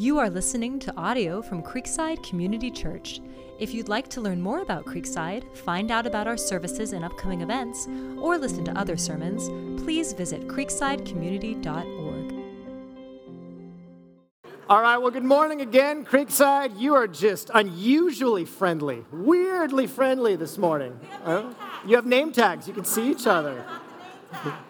You are listening to audio from Creekside Community Church. If you'd like to learn more about Creekside, find out about our services and upcoming events, or listen to other sermons, please visit creeksidecommunity.org. All right, well, good morning again, Creekside. You are just unusually friendly, weirdly friendly this morning. Uh, you have name tags, you can see each other.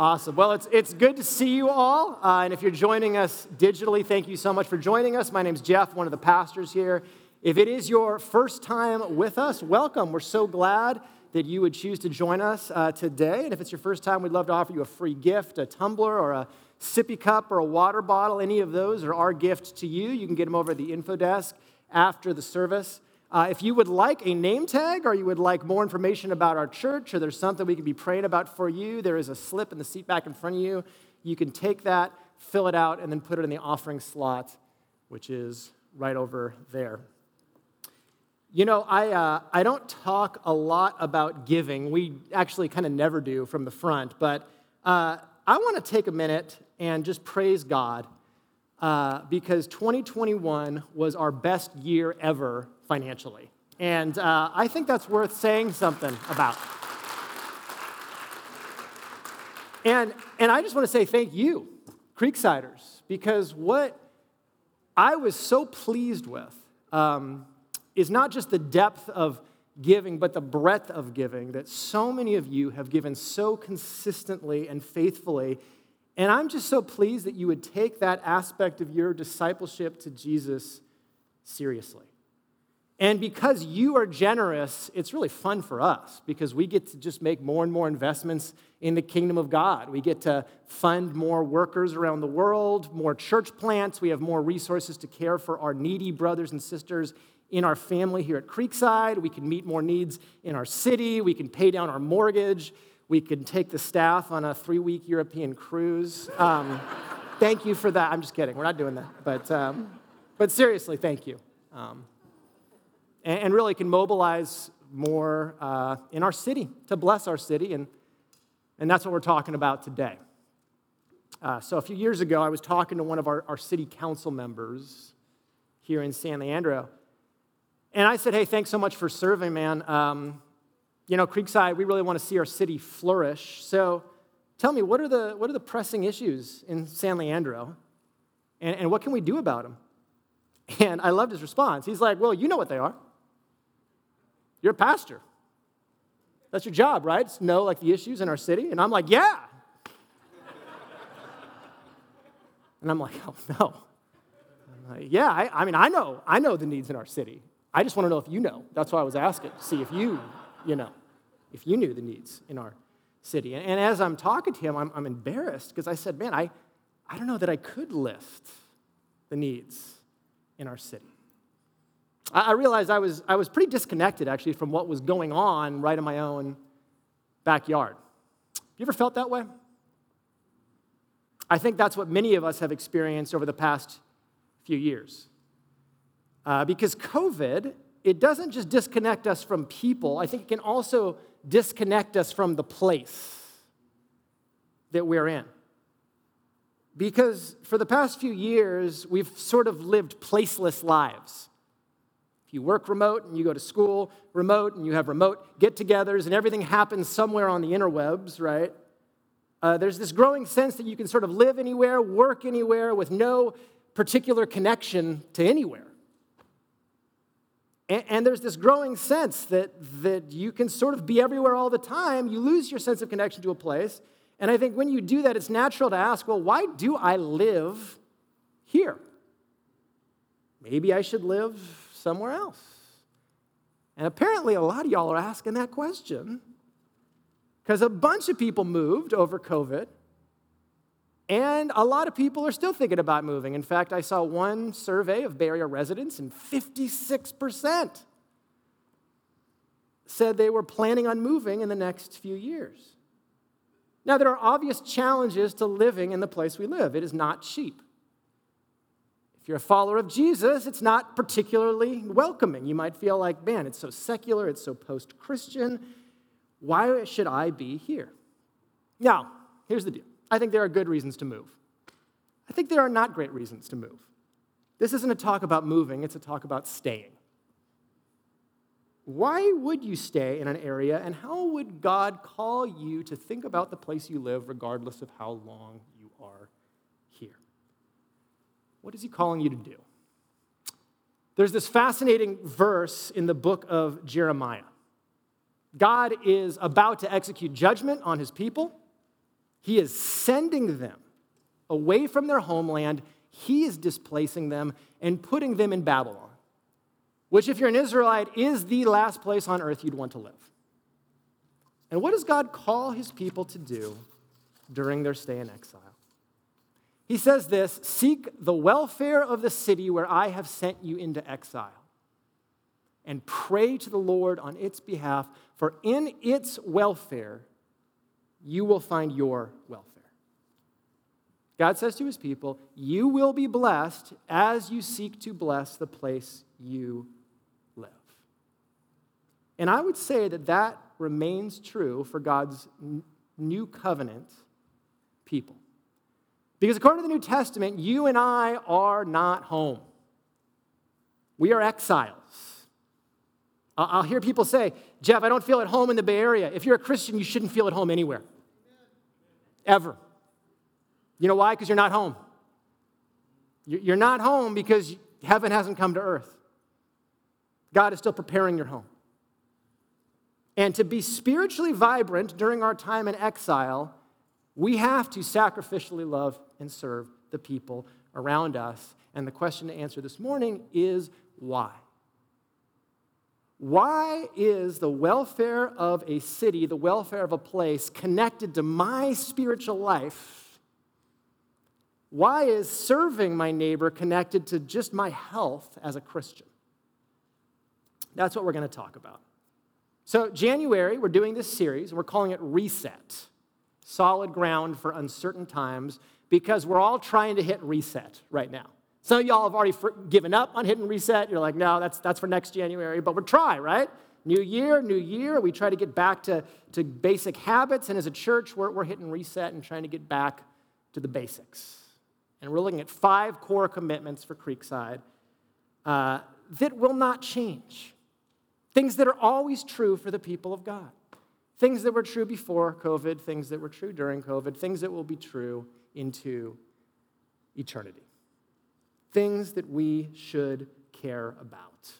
Awesome. Well, it's, it's good to see you all. Uh, and if you're joining us digitally, thank you so much for joining us. My name's Jeff, one of the pastors here. If it is your first time with us, welcome. We're so glad that you would choose to join us uh, today. And if it's your first time, we'd love to offer you a free gift a tumbler or a sippy cup or a water bottle. Any of those are our gift to you. You can get them over at the info desk after the service. Uh, if you would like a name tag or you would like more information about our church or there's something we could be praying about for you, there is a slip in the seat back in front of you. You can take that, fill it out, and then put it in the offering slot, which is right over there. You know, I, uh, I don't talk a lot about giving. We actually kind of never do from the front, but uh, I want to take a minute and just praise God uh, because 2021 was our best year ever financially. And uh, I think that's worth saying something about. And, and I just want to say thank you, Creeksiders, because what I was so pleased with um, is not just the depth of giving, but the breadth of giving that so many of you have given so consistently and faithfully. And I'm just so pleased that you would take that aspect of your discipleship to Jesus seriously. And because you are generous, it's really fun for us because we get to just make more and more investments in the kingdom of God. We get to fund more workers around the world, more church plants. We have more resources to care for our needy brothers and sisters in our family here at Creekside. We can meet more needs in our city. We can pay down our mortgage. We can take the staff on a three week European cruise. Um, thank you for that. I'm just kidding. We're not doing that. But, um, but seriously, thank you. Um, and really can mobilize more uh, in our city to bless our city. And, and that's what we're talking about today. Uh, so, a few years ago, I was talking to one of our, our city council members here in San Leandro. And I said, Hey, thanks so much for serving, man. Um, you know, Creekside, we really want to see our city flourish. So, tell me, what are the, what are the pressing issues in San Leandro? And, and what can we do about them? And I loved his response. He's like, Well, you know what they are. You're a pastor. That's your job, right? It's know like the issues in our city. And I'm like, yeah. and I'm like, oh no. Like, yeah, I, I mean, I know, I know the needs in our city. I just want to know if you know. That's why I was asking, see if you, you know, if you knew the needs in our city. And, and as I'm talking to him, I'm, I'm embarrassed because I said, man, I, I don't know that I could list the needs in our city. I realized I was, I was pretty disconnected actually from what was going on right in my own backyard. You ever felt that way? I think that's what many of us have experienced over the past few years. Uh, because COVID, it doesn't just disconnect us from people, I think it can also disconnect us from the place that we're in. Because for the past few years, we've sort of lived placeless lives. You work remote and you go to school remote and you have remote get togethers and everything happens somewhere on the interwebs, right? Uh, there's this growing sense that you can sort of live anywhere, work anywhere with no particular connection to anywhere. And, and there's this growing sense that, that you can sort of be everywhere all the time. You lose your sense of connection to a place. And I think when you do that, it's natural to ask, well, why do I live here? Maybe I should live somewhere else? And apparently, a lot of y'all are asking that question because a bunch of people moved over COVID, and a lot of people are still thinking about moving. In fact, I saw one survey of Bay Area residents, and 56% said they were planning on moving in the next few years. Now, there are obvious challenges to living in the place we live. It is not cheap. If you're a follower of Jesus, it's not particularly welcoming. You might feel like, man, it's so secular, it's so post Christian. Why should I be here? Now, here's the deal I think there are good reasons to move. I think there are not great reasons to move. This isn't a talk about moving, it's a talk about staying. Why would you stay in an area, and how would God call you to think about the place you live, regardless of how long? What is He calling you to do? There's this fascinating verse in the book of Jeremiah. God is about to execute judgment on His people, He is sending them away from their homeland, He is displacing them and putting them in Babylon which, if you're an Israelite, is the last place on earth you'd want to live. And what does God call his people to do during their stay in exile? He says this Seek the welfare of the city where I have sent you into exile, and pray to the Lord on its behalf, for in its welfare you will find your welfare. God says to his people, You will be blessed as you seek to bless the place you live. and I would say that that remains true for God's new covenant people. Because according to the New Testament, you and I are not home. We are exiles. I'll hear people say, Jeff, I don't feel at home in the Bay Area. If you're a Christian, you shouldn't feel at home anywhere. Ever. You know why? Because you're not home. You're not home because heaven hasn't come to earth. God is still preparing your home. And to be spiritually vibrant during our time in exile, we have to sacrificially love and serve the people around us. And the question to answer this morning is why? Why is the welfare of a city, the welfare of a place, connected to my spiritual life? Why is serving my neighbor connected to just my health as a Christian? That's what we're going to talk about. So, January, we're doing this series, and we're calling it Reset Solid Ground for Uncertain Times, because we're all trying to hit reset right now. Some of y'all have already given up on hitting reset. You're like, no, that's, that's for next January, but we're trying, right? New year, new year. We try to get back to, to basic habits, and as a church, we're, we're hitting reset and trying to get back to the basics. And we're looking at five core commitments for Creekside uh, that will not change. Things that are always true for the people of God. Things that were true before COVID, things that were true during COVID, things that will be true into eternity. Things that we should care about.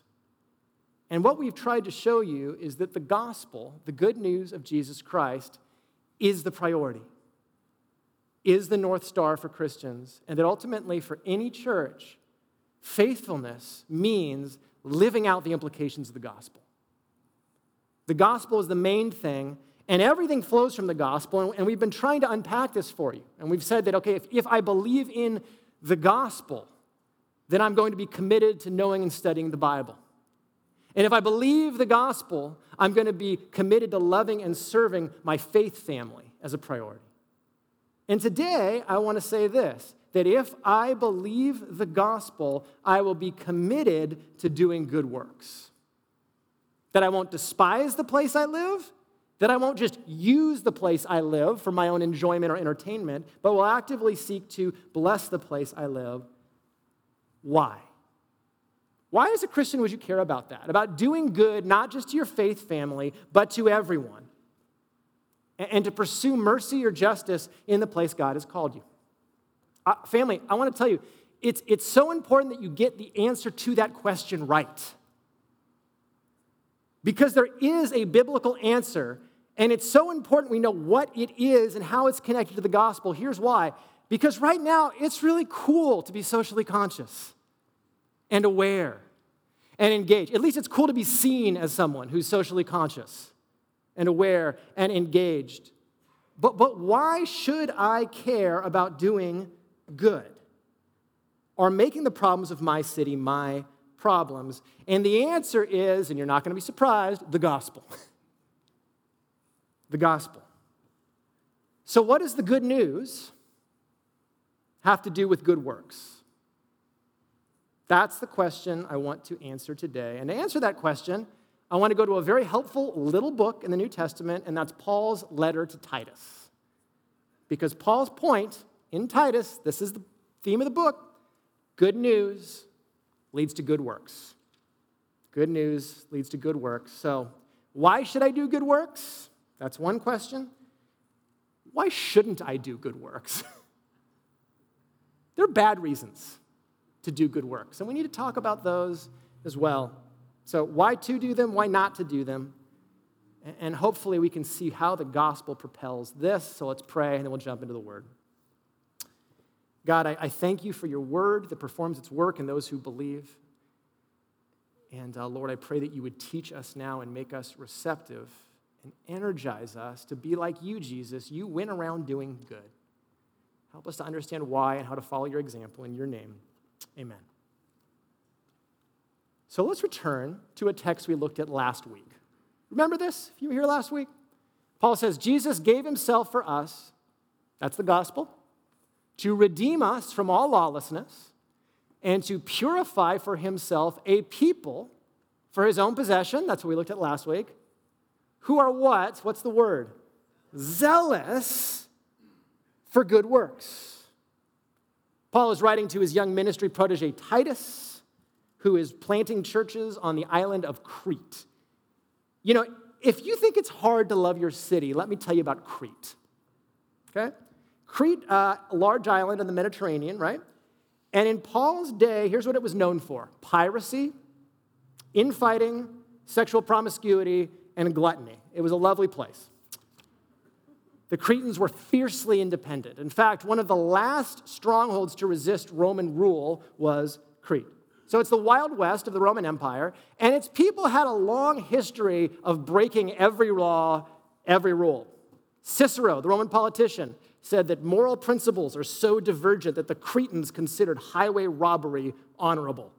And what we've tried to show you is that the gospel, the good news of Jesus Christ, is the priority, is the North Star for Christians, and that ultimately for any church, faithfulness means living out the implications of the gospel. The gospel is the main thing, and everything flows from the gospel. And we've been trying to unpack this for you. And we've said that, okay, if, if I believe in the gospel, then I'm going to be committed to knowing and studying the Bible. And if I believe the gospel, I'm going to be committed to loving and serving my faith family as a priority. And today, I want to say this that if I believe the gospel, I will be committed to doing good works. That I won't despise the place I live, that I won't just use the place I live for my own enjoyment or entertainment, but will actively seek to bless the place I live. Why? Why, as a Christian, would you care about that? About doing good, not just to your faith family, but to everyone, and to pursue mercy or justice in the place God has called you. Uh, family, I want to tell you, it's, it's so important that you get the answer to that question right. Because there is a biblical answer, and it's so important we know what it is and how it's connected to the gospel. Here's why. Because right now, it's really cool to be socially conscious and aware and engaged. At least it's cool to be seen as someone who's socially conscious and aware and engaged. But, but why should I care about doing good or making the problems of my city my problems? And the answer is, and you're not going to be surprised, the gospel. the gospel. So, what does the good news have to do with good works? That's the question I want to answer today. And to answer that question, I want to go to a very helpful little book in the New Testament, and that's Paul's letter to Titus. Because Paul's point in Titus, this is the Theme of the book good news leads to good works. Good news leads to good works. So, why should I do good works? That's one question. Why shouldn't I do good works? there are bad reasons to do good works, and we need to talk about those as well. So, why to do them? Why not to do them? And hopefully, we can see how the gospel propels this. So, let's pray, and then we'll jump into the word. God, I, I thank you for your word that performs its work in those who believe. And uh, Lord, I pray that you would teach us now and make us receptive and energize us to be like you, Jesus. You went around doing good. Help us to understand why and how to follow your example in your name. Amen. So let's return to a text we looked at last week. Remember this? If you were here last week? Paul says, Jesus gave himself for us, that's the gospel, to redeem us from all lawlessness and to purify for himself a people for his own possession. That's what we looked at last week. Who are what? What's the word? Zealous for good works. Paul is writing to his young ministry protege Titus, who is planting churches on the island of Crete. You know, if you think it's hard to love your city, let me tell you about Crete. Okay? Crete, uh, a large island in the Mediterranean, right? And in Paul's day, here's what it was known for piracy, infighting, sexual promiscuity, and gluttony. It was a lovely place. The Cretans were fiercely independent. In fact, one of the last strongholds to resist Roman rule was Crete. So it's the Wild West of the Roman Empire, and its people had a long history of breaking every law, every rule. Cicero, the Roman politician, said that moral principles are so divergent that the Cretans considered highway robbery honorable.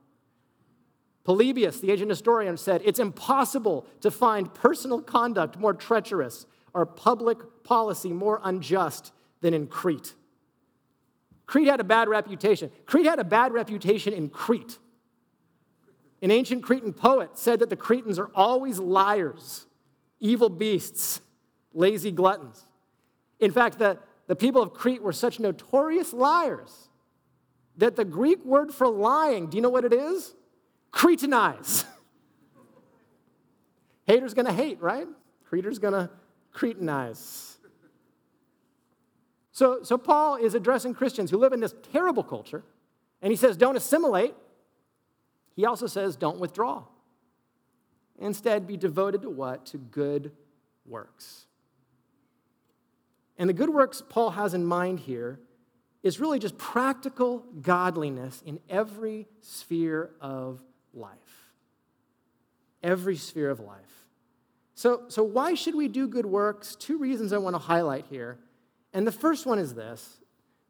Polybius, the ancient historian, said it's impossible to find personal conduct more treacherous or public policy more unjust than in Crete. Crete had a bad reputation. Crete had a bad reputation in Crete. An ancient Cretan poet said that the Cretans are always liars, evil beasts, lazy gluttons. In fact, the, the people of Crete were such notorious liars that the Greek word for lying, do you know what it is? Cretanize. Hater's gonna hate, right? Creter's gonna Cretanize. So, so Paul is addressing Christians who live in this terrible culture, and he says, don't assimilate. He also says, don't withdraw. Instead, be devoted to what? To good works. And the good works Paul has in mind here is really just practical godliness in every sphere of life. Every sphere of life. So, so why should we do good works? Two reasons I want to highlight here. And the first one is this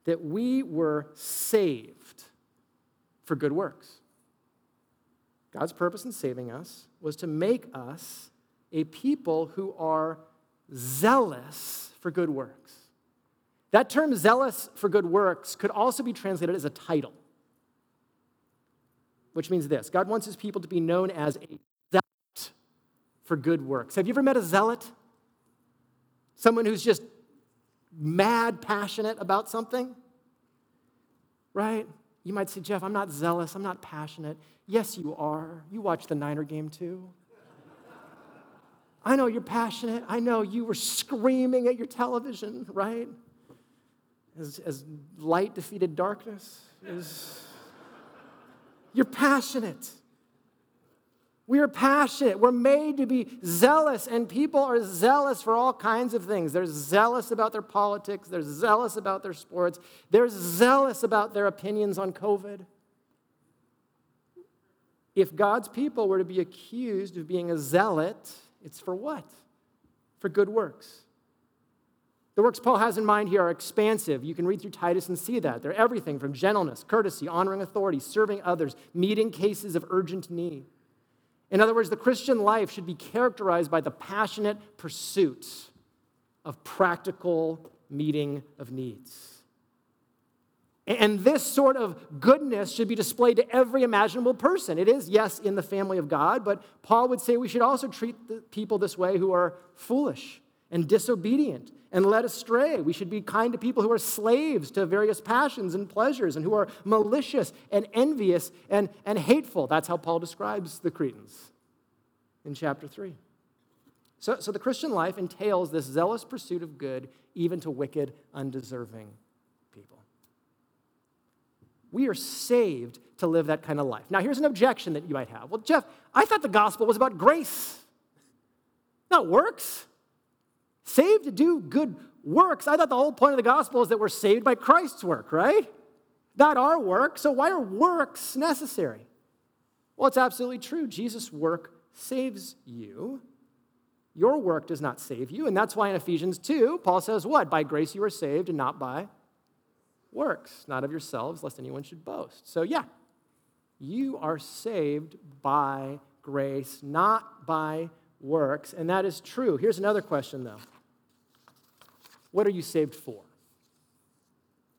that we were saved for good works. God's purpose in saving us was to make us a people who are zealous for good works. That term, zealous for good works, could also be translated as a title, which means this God wants his people to be known as a zealot for good works. Have you ever met a zealot? Someone who's just mad passionate about something? Right? You might say, Jeff, I'm not zealous, I'm not passionate. Yes, you are. You watch the Niner game too. I know you're passionate. I know you were screaming at your television, right? As, as light defeated darkness is. You're passionate. We are passionate. We're made to be zealous, and people are zealous for all kinds of things. They're zealous about their politics, they're zealous about their sports, they're zealous about their opinions on COVID. If God's people were to be accused of being a zealot, it's for what? For good works. The works Paul has in mind here are expansive. You can read through Titus and see that. They're everything from gentleness, courtesy, honoring authority, serving others, meeting cases of urgent need. In other words, the Christian life should be characterized by the passionate pursuit of practical meeting of needs. And this sort of goodness should be displayed to every imaginable person. It is, yes, in the family of God, but Paul would say we should also treat the people this way who are foolish and disobedient and led astray. We should be kind to people who are slaves to various passions and pleasures and who are malicious and envious and, and hateful. That's how Paul describes the Cretans in chapter 3. So, so the Christian life entails this zealous pursuit of good, even to wicked, undeserving people. We are saved to live that kind of life. Now, here's an objection that you might have. Well, Jeff, I thought the gospel was about grace, not works. Saved to do good works. I thought the whole point of the gospel is that we're saved by Christ's work, right? Not our work. So why are works necessary? Well, it's absolutely true. Jesus' work saves you. Your work does not save you. And that's why in Ephesians 2, Paul says, What? By grace you are saved and not by works, not of yourselves, lest anyone should boast. So, yeah, you are saved by grace, not by works. And that is true. Here's another question, though What are you saved for?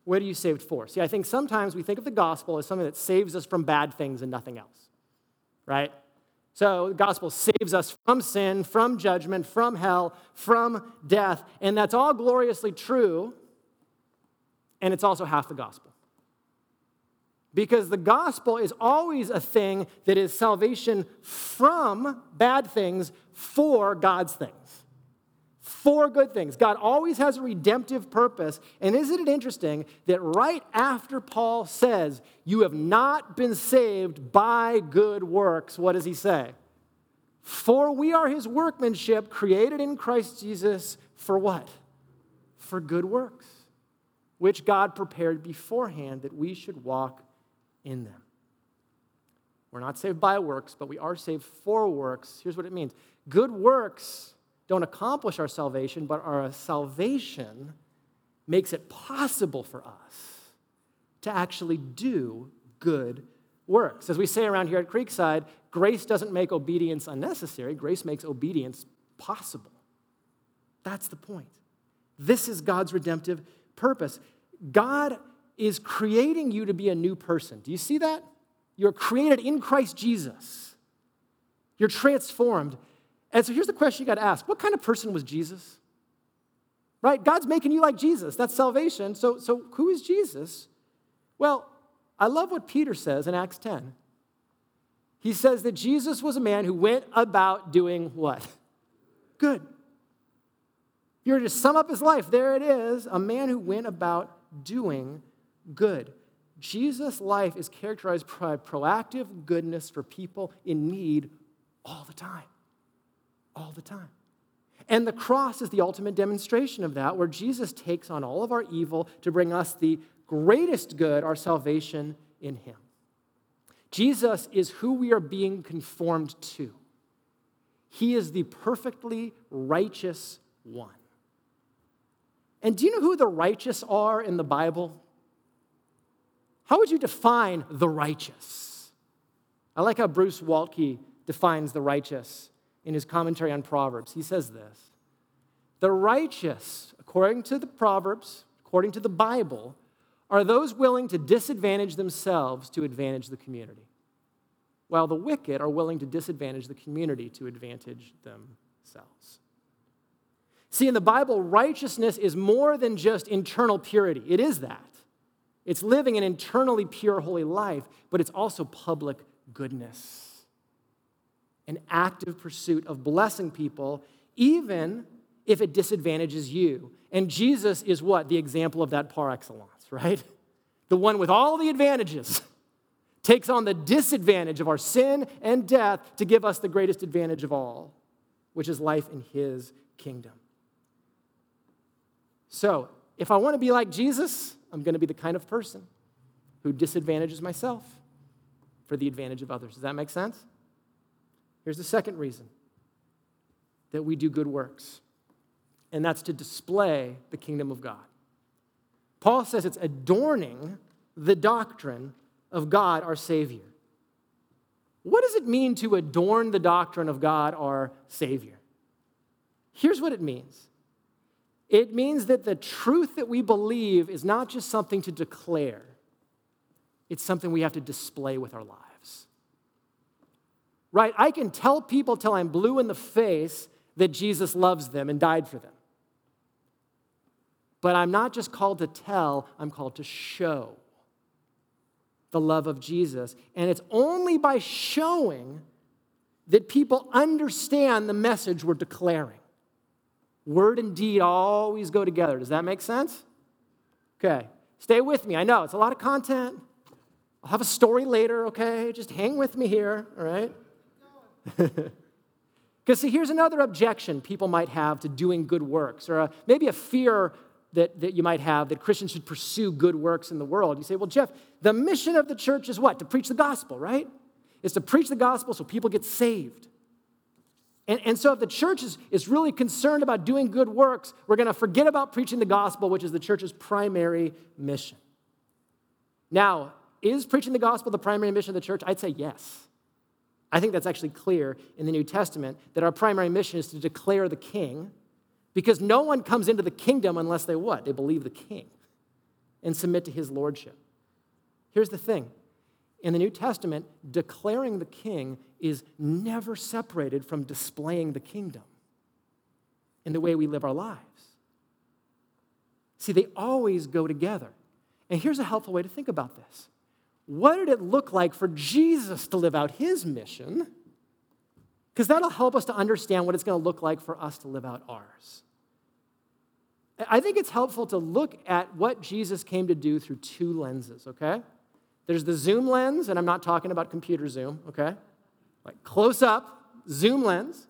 What are you saved for? See, I think sometimes we think of the gospel as something that saves us from bad things and nothing else, right? So the gospel saves us from sin, from judgment, from hell, from death. And that's all gloriously true. And it's also half the gospel. Because the gospel is always a thing that is salvation from bad things for God's things. For good things. God always has a redemptive purpose. And isn't it interesting that right after Paul says, You have not been saved by good works, what does he say? For we are his workmanship, created in Christ Jesus for what? For good works, which God prepared beforehand that we should walk in them. We're not saved by works, but we are saved for works. Here's what it means good works don't accomplish our salvation, but our salvation makes it possible for us to actually do good works. As we say around here at Creekside, grace doesn't make obedience unnecessary, grace makes obedience possible. That's the point. This is God's redemptive purpose. God is creating you to be a new person. Do you see that? You're created in Christ Jesus. You're transformed. And so here's the question you got to ask What kind of person was Jesus? Right? God's making you like Jesus. That's salvation. So, so who is Jesus? Well, I love what Peter says in Acts 10. He says that Jesus was a man who went about doing what? Good. If you were to sum up his life, there it is a man who went about doing good. Jesus' life is characterized by proactive goodness for people in need all the time. All the time. And the cross is the ultimate demonstration of that, where Jesus takes on all of our evil to bring us the greatest good, our salvation in Him. Jesus is who we are being conformed to. He is the perfectly righteous one. And do you know who the righteous are in the Bible? How would you define the righteous? I like how Bruce Waltke defines the righteous in his commentary on Proverbs. He says this The righteous, according to the Proverbs, according to the Bible, are those willing to disadvantage themselves to advantage the community, while the wicked are willing to disadvantage the community to advantage themselves. See, in the Bible, righteousness is more than just internal purity, it is that. It's living an internally pure, holy life, but it's also public goodness. An active pursuit of blessing people, even if it disadvantages you. And Jesus is what? The example of that par excellence, right? The one with all the advantages takes on the disadvantage of our sin and death to give us the greatest advantage of all, which is life in his kingdom. So, if I want to be like Jesus, I'm going to be the kind of person who disadvantages myself for the advantage of others. Does that make sense? Here's the second reason that we do good works, and that's to display the kingdom of God. Paul says it's adorning the doctrine of God, our Savior. What does it mean to adorn the doctrine of God, our Savior? Here's what it means it means that the truth that we believe is not just something to declare, it's something we have to display with our lives. Right? I can tell people till I'm blue in the face that Jesus loves them and died for them. But I'm not just called to tell, I'm called to show the love of Jesus. And it's only by showing that people understand the message we're declaring. Word and deed always go together. Does that make sense? Okay, stay with me. I know it's a lot of content. I'll have a story later, okay? Just hang with me here, all right? Because, see, here's another objection people might have to doing good works, or a, maybe a fear that, that you might have that Christians should pursue good works in the world. You say, well, Jeff, the mission of the church is what? To preach the gospel, right? It's to preach the gospel so people get saved. And, and so, if the church is, is really concerned about doing good works, we're going to forget about preaching the gospel, which is the church's primary mission. Now, is preaching the gospel the primary mission of the church? I'd say yes. I think that's actually clear in the New Testament that our primary mission is to declare the king because no one comes into the kingdom unless they what? They believe the king and submit to his lordship. Here's the thing in the New Testament, declaring the king is never separated from displaying the kingdom in the way we live our lives. See, they always go together. And here's a helpful way to think about this What did it look like for Jesus to live out his mission? Because that'll help us to understand what it's going to look like for us to live out ours. I think it's helpful to look at what Jesus came to do through two lenses, okay? There's the zoom lens, and I'm not talking about computer zoom, okay? Like close up, zoom lens.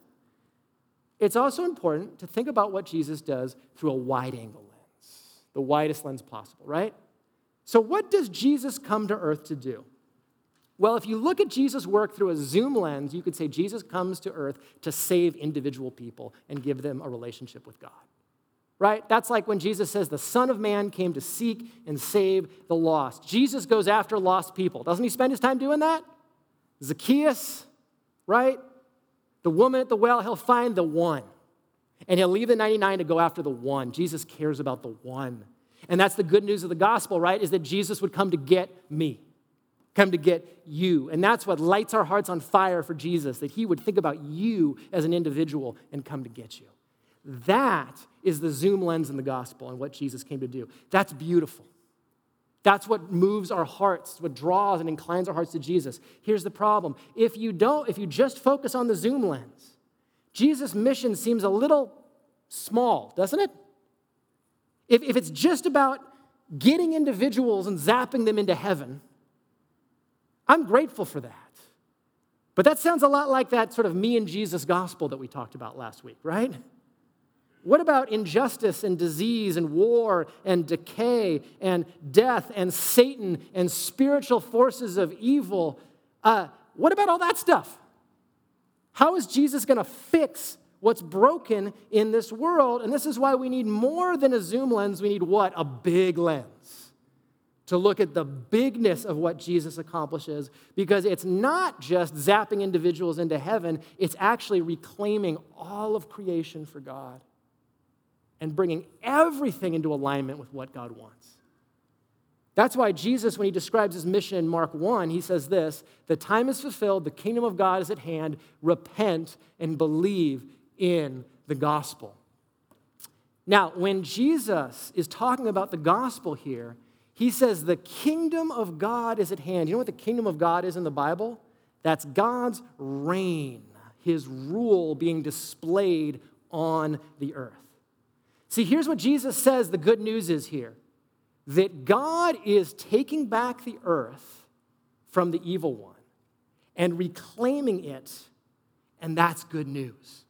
It's also important to think about what Jesus does through a wide angle lens, the widest lens possible, right? So, what does Jesus come to earth to do? Well, if you look at Jesus' work through a zoom lens, you could say Jesus comes to earth to save individual people and give them a relationship with God. Right? That's like when Jesus says the Son of Man came to seek and save the lost. Jesus goes after lost people. Doesn't he spend his time doing that? Zacchaeus, right? The woman at the well, he'll find the one. And he'll leave the 99 to go after the one. Jesus cares about the one. And that's the good news of the gospel, right? Is that Jesus would come to get me come to get you. And that's what lights our hearts on fire for Jesus, that he would think about you as an individual and come to get you. That is the zoom lens in the gospel and what Jesus came to do. That's beautiful. That's what moves our hearts, what draws and inclines our hearts to Jesus. Here's the problem. If you don't, if you just focus on the zoom lens, Jesus' mission seems a little small, doesn't it? If, if it's just about getting individuals and zapping them into heaven, I'm grateful for that. But that sounds a lot like that sort of me and Jesus gospel that we talked about last week, right? What about injustice and disease and war and decay and death and Satan and spiritual forces of evil? Uh, what about all that stuff? How is Jesus going to fix what's broken in this world? And this is why we need more than a zoom lens. We need what? A big lens to look at the bigness of what Jesus accomplishes because it's not just zapping individuals into heaven, it's actually reclaiming all of creation for God and bringing everything into alignment with what God wants. That's why Jesus, when he describes his mission in Mark 1, he says this The time is fulfilled, the kingdom of God is at hand. Repent and believe in the gospel. Now, when Jesus is talking about the gospel here, he says, The kingdom of God is at hand. You know what the kingdom of God is in the Bible? That's God's reign, his rule being displayed on the earth. See, here's what Jesus says the good news is here that God is taking back the earth from the evil one and reclaiming it, and that's good news.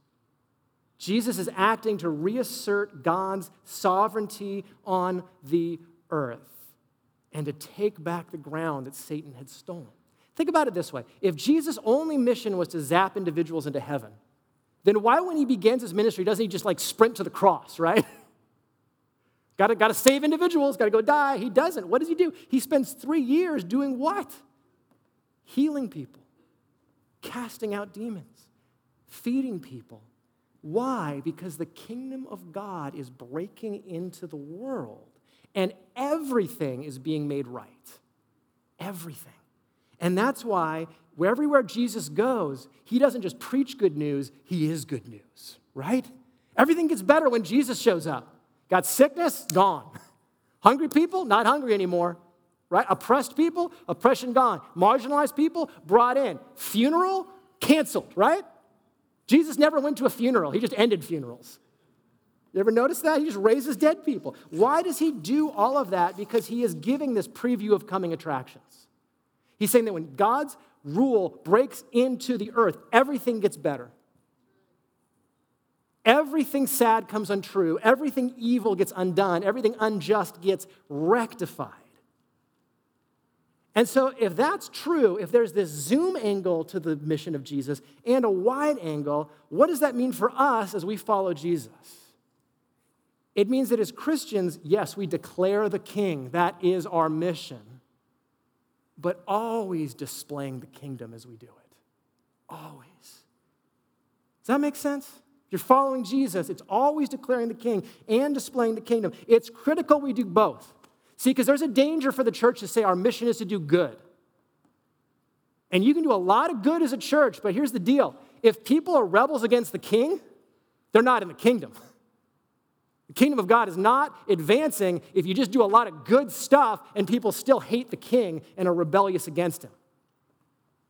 Jesus is acting to reassert God's sovereignty on the earth and to take back the ground that Satan had stolen. Think about it this way if Jesus' only mission was to zap individuals into heaven, then why, when he begins his ministry, doesn't he just like sprint to the cross, right? gotta, gotta save individuals, gotta go die. He doesn't. What does he do? He spends three years doing what? Healing people, casting out demons, feeding people. Why? Because the kingdom of God is breaking into the world and everything is being made right. Everything. And that's why everywhere Jesus goes, he doesn't just preach good news, he is good news, right? Everything gets better when Jesus shows up. Got sickness? Gone. Hungry people? Not hungry anymore. Right? Oppressed people? Oppression gone. Marginalized people? Brought in. Funeral? Canceled, right? Jesus never went to a funeral, he just ended funerals. You ever notice that? He just raises dead people. Why does he do all of that? Because he is giving this preview of coming attractions. He's saying that when God's rule breaks into the earth, everything gets better. Everything sad comes untrue, everything evil gets undone, everything unjust gets rectified. And so, if that's true, if there's this zoom angle to the mission of Jesus and a wide angle, what does that mean for us as we follow Jesus? It means that as Christians, yes, we declare the king. That is our mission. But always displaying the kingdom as we do it. Always. Does that make sense? If you're following Jesus, it's always declaring the king and displaying the kingdom. It's critical we do both. See, because there's a danger for the church to say our mission is to do good. And you can do a lot of good as a church, but here's the deal if people are rebels against the king, they're not in the kingdom. The kingdom of God is not advancing if you just do a lot of good stuff and people still hate the king and are rebellious against him.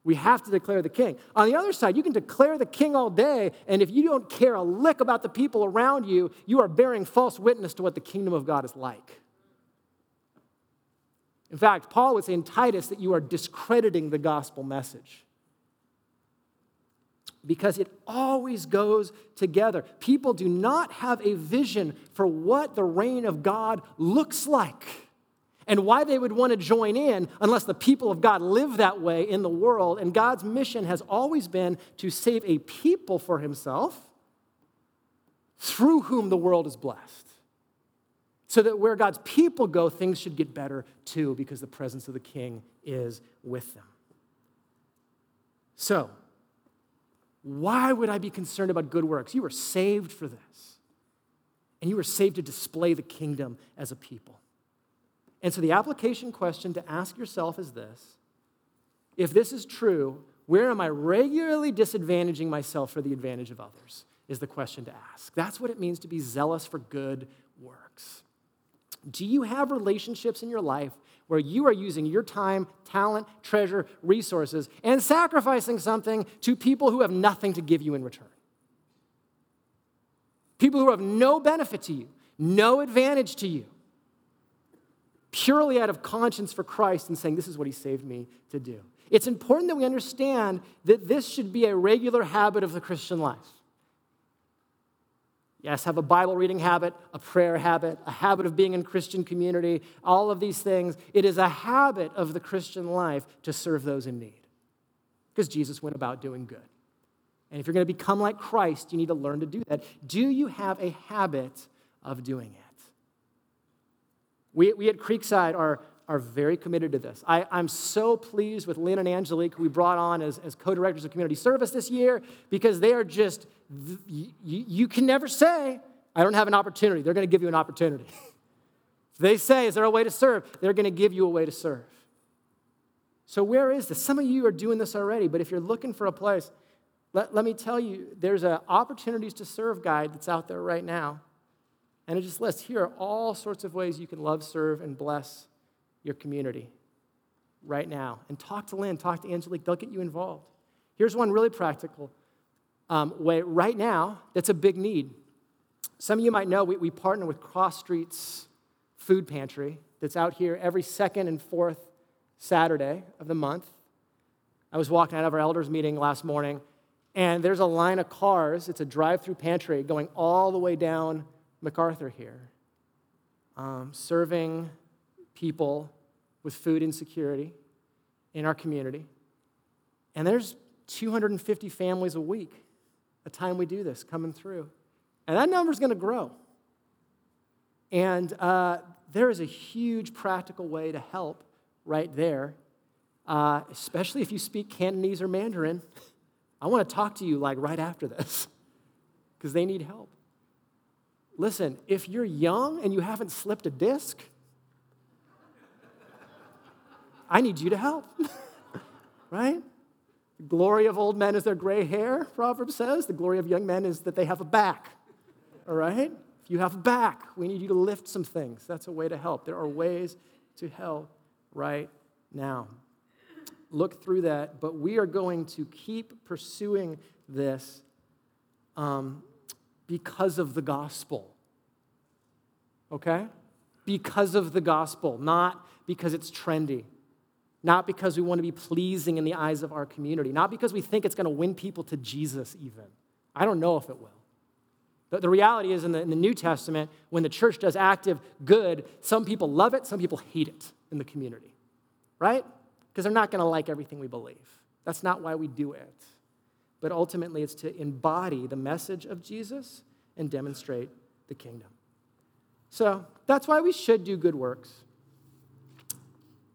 We have to declare the king. On the other side, you can declare the king all day, and if you don't care a lick about the people around you, you are bearing false witness to what the kingdom of God is like. In fact, Paul would say in Titus that you are discrediting the gospel message because it always goes together. People do not have a vision for what the reign of God looks like and why they would want to join in unless the people of God live that way in the world. And God's mission has always been to save a people for himself through whom the world is blessed. So that where God's people go, things should get better too because the presence of the king is with them. So, why would I be concerned about good works? You were saved for this. And you were saved to display the kingdom as a people. And so the application question to ask yourself is this If this is true, where am I regularly disadvantaging myself for the advantage of others? Is the question to ask. That's what it means to be zealous for good works. Do you have relationships in your life where you are using your time, talent, treasure, resources, and sacrificing something to people who have nothing to give you in return. People who have no benefit to you, no advantage to you, purely out of conscience for Christ and saying, This is what He saved me to do. It's important that we understand that this should be a regular habit of the Christian life. Yes, have a Bible reading habit, a prayer habit, a habit of being in Christian community, all of these things. It is a habit of the Christian life to serve those in need because Jesus went about doing good. And if you're going to become like Christ, you need to learn to do that. Do you have a habit of doing it? We, we at Creekside are, are very committed to this. I, I'm so pleased with Lynn and Angelique, who we brought on as, as co directors of community service this year, because they are just you, you can never say, I don't have an opportunity. They're going to give you an opportunity. they say, Is there a way to serve? They're going to give you a way to serve. So, where is this? Some of you are doing this already, but if you're looking for a place, let, let me tell you, there's an opportunities to serve guide that's out there right now. And it just lists here are all sorts of ways you can love, serve, and bless your community right now. And talk to Lynn, talk to Angelique, they'll get you involved. Here's one really practical um, way right now that's a big need. Some of you might know we, we partner with Cross Streets Food Pantry that's out here every second and fourth Saturday of the month. I was walking out of our elders meeting last morning, and there's a line of cars. It's a drive through pantry going all the way down MacArthur here, um, serving people with food insecurity in our community. And there's 250 families a week a time we do this coming through. And that number is going to grow. And uh, there is a huge practical way to help right there, uh, especially if you speak Cantonese or Mandarin. I want to talk to you like right after this because they need help. Listen, if you're young and you haven't slipped a disc, I need you to help, right? The glory of old men is their gray hair, Proverbs says. The glory of young men is that they have a back. All right? If you have a back, we need you to lift some things. That's a way to help. There are ways to help right now. Look through that, but we are going to keep pursuing this um, because of the gospel. Okay? Because of the gospel, not because it's trendy, not because we want to be pleasing in the eyes of our community, not because we think it's going to win people to Jesus, even. I don't know if it will. The, the reality is, in the, in the New Testament, when the church does active good, some people love it, some people hate it in the community, right? Because they're not going to like everything we believe. That's not why we do it. But ultimately, it's to embody the message of Jesus and demonstrate the kingdom. So that's why we should do good works.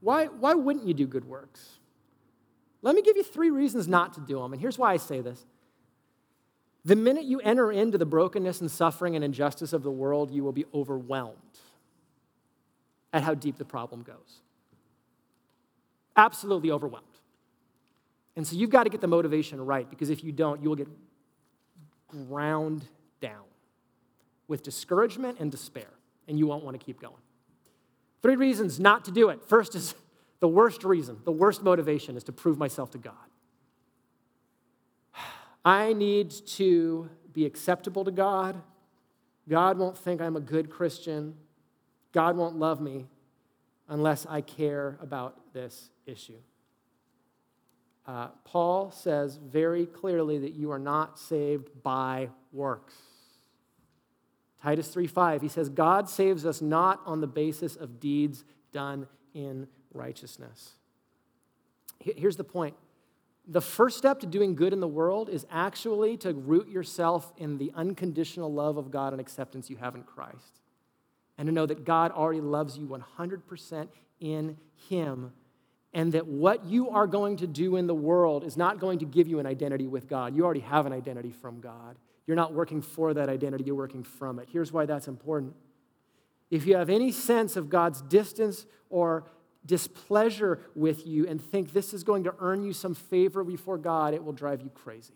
Why, why wouldn't you do good works? Let me give you three reasons not to do them. And here's why I say this. The minute you enter into the brokenness and suffering and injustice of the world, you will be overwhelmed at how deep the problem goes. Absolutely overwhelmed. And so you've got to get the motivation right because if you don't, you will get ground down with discouragement and despair, and you won't want to keep going. Three reasons not to do it. First is the worst reason, the worst motivation is to prove myself to God. I need to be acceptable to God. God won't think I'm a good Christian. God won't love me unless I care about this issue. Uh, Paul says very clearly that you are not saved by works. Titus 3:5 he says God saves us not on the basis of deeds done in righteousness. Here's the point. The first step to doing good in the world is actually to root yourself in the unconditional love of God and acceptance you have in Christ. And to know that God already loves you 100% in Him. And that what you are going to do in the world is not going to give you an identity with God. You already have an identity from God. You're not working for that identity, you're working from it. Here's why that's important. If you have any sense of God's distance or displeasure with you and think this is going to earn you some favor before God, it will drive you crazy.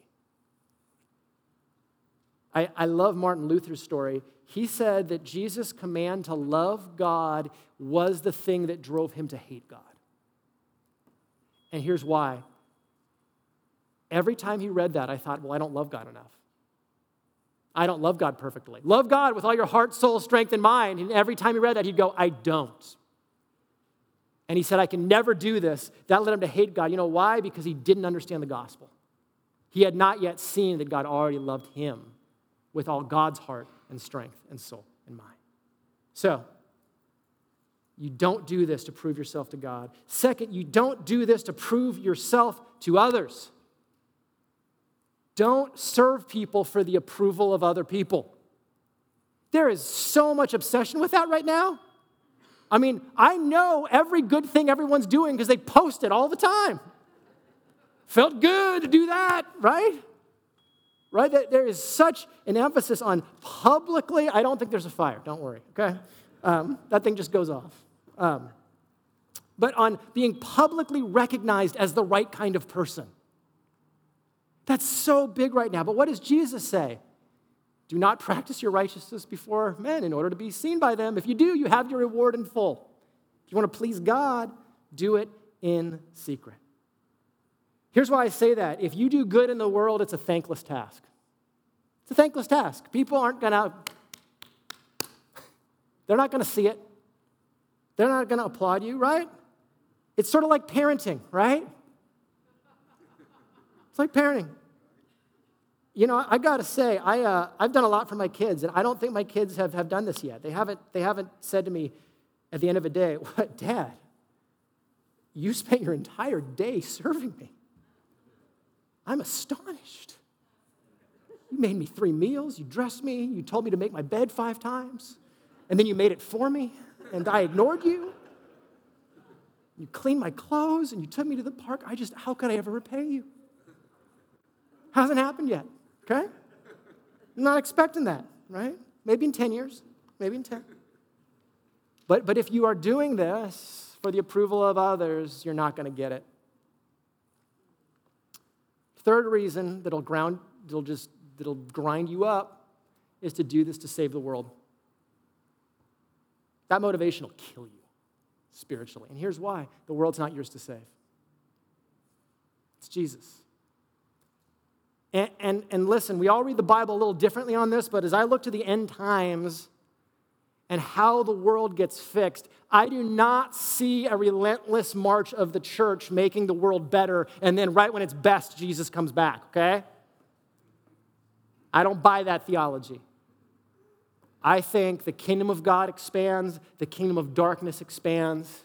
I, I love Martin Luther's story. He said that Jesus' command to love God was the thing that drove him to hate God. And here's why. Every time he read that, I thought, well, I don't love God enough. I don't love God perfectly. Love God with all your heart, soul, strength, and mind. And every time he read that, he'd go, I don't. And he said, I can never do this. That led him to hate God. You know why? Because he didn't understand the gospel. He had not yet seen that God already loved him with all God's heart and strength and soul and mind. So, you don't do this to prove yourself to God. Second, you don't do this to prove yourself to others. Don't serve people for the approval of other people. There is so much obsession with that right now. I mean, I know every good thing everyone's doing because they post it all the time. Felt good to do that, right? Right? There is such an emphasis on publicly. I don't think there's a fire, don't worry, okay? Um, that thing just goes off. Um, but on being publicly recognized as the right kind of person. That's so big right now. But what does Jesus say? Do not practice your righteousness before men in order to be seen by them. If you do, you have your reward in full. If you want to please God, do it in secret. Here's why I say that. If you do good in the world, it's a thankless task. It's a thankless task. People aren't going to, they're not going to see it. They're not going to applaud you, right? It's sort of like parenting, right? Like parenting. You know, I got to say, I, uh, I've done a lot for my kids, and I don't think my kids have, have done this yet. They haven't, they haven't said to me at the end of a day, What, Dad, you spent your entire day serving me. I'm astonished. You made me three meals, you dressed me, you told me to make my bed five times, and then you made it for me, and I ignored you. You cleaned my clothes, and you took me to the park. I just, how could I ever repay you? Hasn't happened yet, okay? I'm not expecting that, right? Maybe in 10 years, maybe in 10. But, but if you are doing this for the approval of others, you're not going to get it. Third reason that'll ground, that'll just that'll grind you up is to do this to save the world. That motivation will kill you spiritually. And here's why the world's not yours to save, it's Jesus. And, and, and listen, we all read the Bible a little differently on this, but as I look to the end times and how the world gets fixed, I do not see a relentless march of the church making the world better, and then right when it's best, Jesus comes back, okay? I don't buy that theology. I think the kingdom of God expands, the kingdom of darkness expands,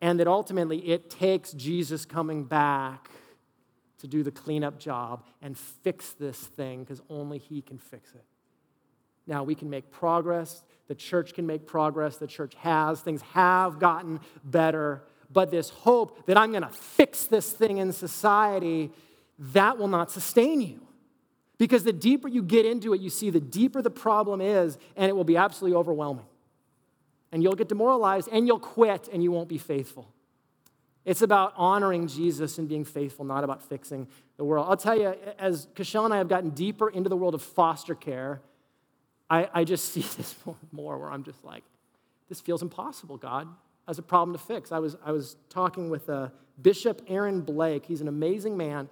and that ultimately it takes Jesus coming back to do the cleanup job and fix this thing because only He can fix it. Now, we can make progress. The church can make progress. The church has. Things have gotten better. But this hope that I'm going to fix this thing in society, that will not sustain you. Because the deeper you get into it, you see the deeper the problem is, and it will be absolutely overwhelming. And you'll get demoralized, and you'll quit, and you won't be faithful. It's about honoring Jesus and being faithful, not about fixing the world. I'll tell you, as Cashel and I have gotten deeper into the world of foster care, I, I just see this more more where I'm just like, this feels impossible, God, as a problem to fix. I was, I was talking with uh, Bishop Aaron Blake. He's an amazing man.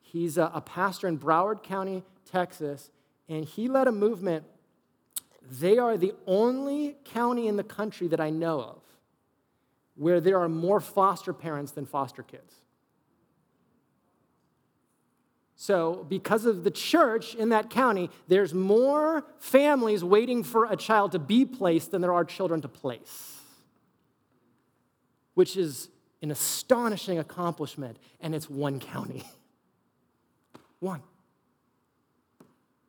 He's a, a pastor in Broward County, Texas, and he led a movement. They are the only county in the country that I know of where there are more foster parents than foster kids. So, because of the church in that county, there's more families waiting for a child to be placed than there are children to place, which is an astonishing accomplishment, and it's one county. one.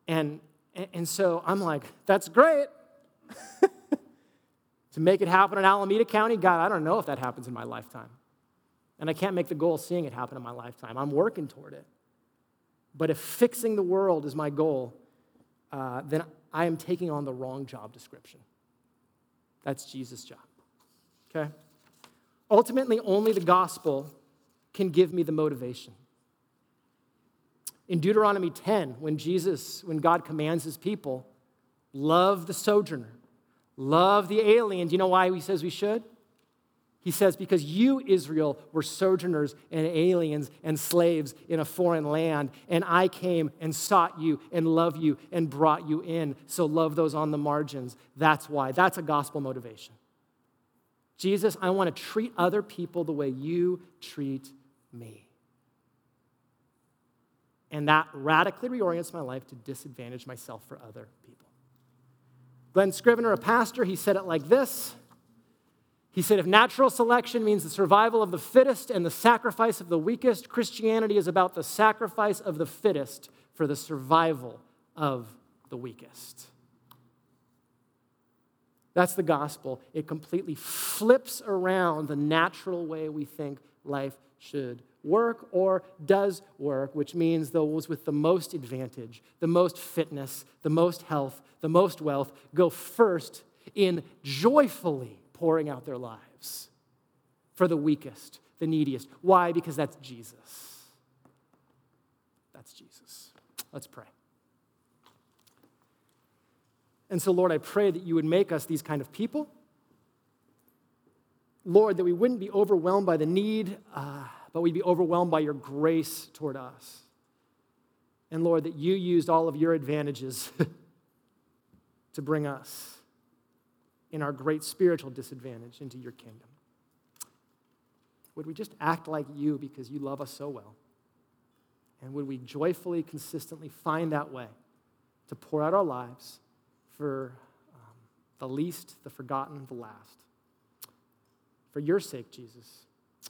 And, and so I'm like, that's great. to make it happen in Alameda County, God, I don't know if that happens in my lifetime. And I can't make the goal of seeing it happen in my lifetime. I'm working toward it. But if fixing the world is my goal, uh, then I am taking on the wrong job description. That's Jesus' job. Okay? Ultimately, only the gospel can give me the motivation. In Deuteronomy 10, when Jesus, when God commands his people, love the sojourner, love the alien, do you know why he says we should? He says, Because you, Israel, were sojourners and aliens and slaves in a foreign land, and I came and sought you and loved you and brought you in. So love those on the margins. That's why. That's a gospel motivation. Jesus, I want to treat other people the way you treat me. And that radically reorients my life to disadvantage myself for other people. Glen Scrivener, a pastor, he said it like this he said, if natural selection means the survival of the fittest and the sacrifice of the weakest, Christianity is about the sacrifice of the fittest for the survival of the weakest. That's the gospel. It completely flips around the natural way we think life should work or does work, which means those with the most advantage, the most fitness, the most health, the most wealth go first in joyfully pouring out their lives for the weakest, the neediest. Why? Because that's Jesus. That's Jesus. Let's pray. And so, Lord, I pray that you would make us these kind of people. Lord, that we wouldn't be overwhelmed by the need, uh, but we'd be overwhelmed by your grace toward us. And Lord, that you used all of your advantages to bring us in our great spiritual disadvantage into your kingdom? Would we just act like you because you love us so well? And would we joyfully, consistently find that way to pour out our lives for um, the least, the forgotten, the last? For your sake, Jesus.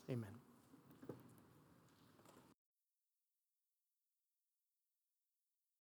Amen.